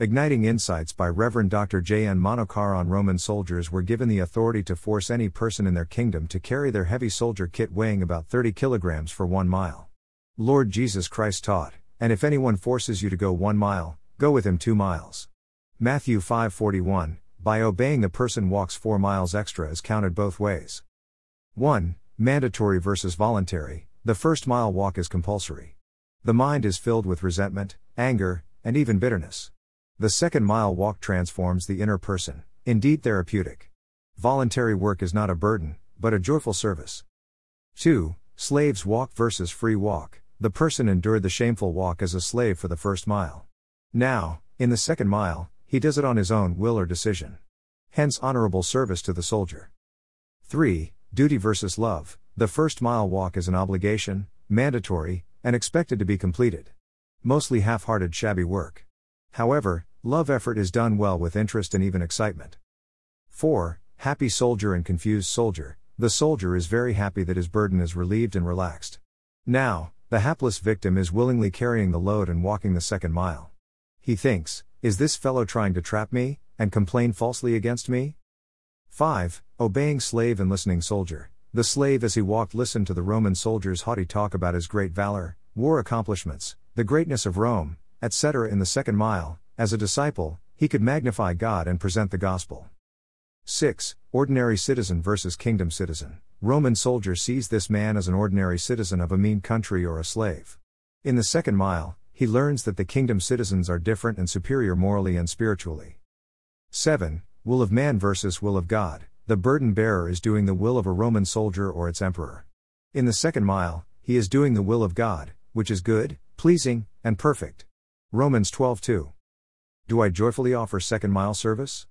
Igniting insights by Reverend Dr. J. N. Manokaran Roman soldiers were given the authority to force any person in their kingdom to carry their heavy soldier kit weighing about 30 kilograms for one mile. Lord Jesus Christ taught, and if anyone forces you to go one mile, go with him two miles. Matthew 5:41, by obeying the person walks four miles extra is counted both ways. 1. Mandatory versus voluntary, the first mile walk is compulsory. The mind is filled with resentment, anger, and even bitterness. The second mile walk transforms the inner person, indeed therapeutic. Voluntary work is not a burden, but a joyful service. 2. Slaves walk versus free walk. The person endured the shameful walk as a slave for the first mile. Now, in the second mile, he does it on his own will or decision. Hence, honorable service to the soldier. 3. Duty versus love. The first mile walk is an obligation, mandatory, and expected to be completed. Mostly half hearted, shabby work. However, love effort is done well with interest and even excitement. 4. Happy soldier and confused soldier. The soldier is very happy that his burden is relieved and relaxed. Now, the hapless victim is willingly carrying the load and walking the second mile. He thinks, Is this fellow trying to trap me, and complain falsely against me? 5. Obeying slave and listening soldier. The slave, as he walked, listened to the Roman soldier's haughty talk about his great valor, war accomplishments, the greatness of Rome, etc. In the second mile, as a disciple, he could magnify God and present the gospel. 6. Ordinary citizen versus kingdom citizen. Roman soldier sees this man as an ordinary citizen of a mean country or a slave. In the second mile, he learns that the kingdom citizens are different and superior morally and spiritually. 7. Will of man versus will of God the burden bearer is doing the will of a Roman soldier or its emperor. In the second mile, he is doing the will of God, which is good, pleasing, and perfect. Romans 12:2. Do I joyfully offer second mile service?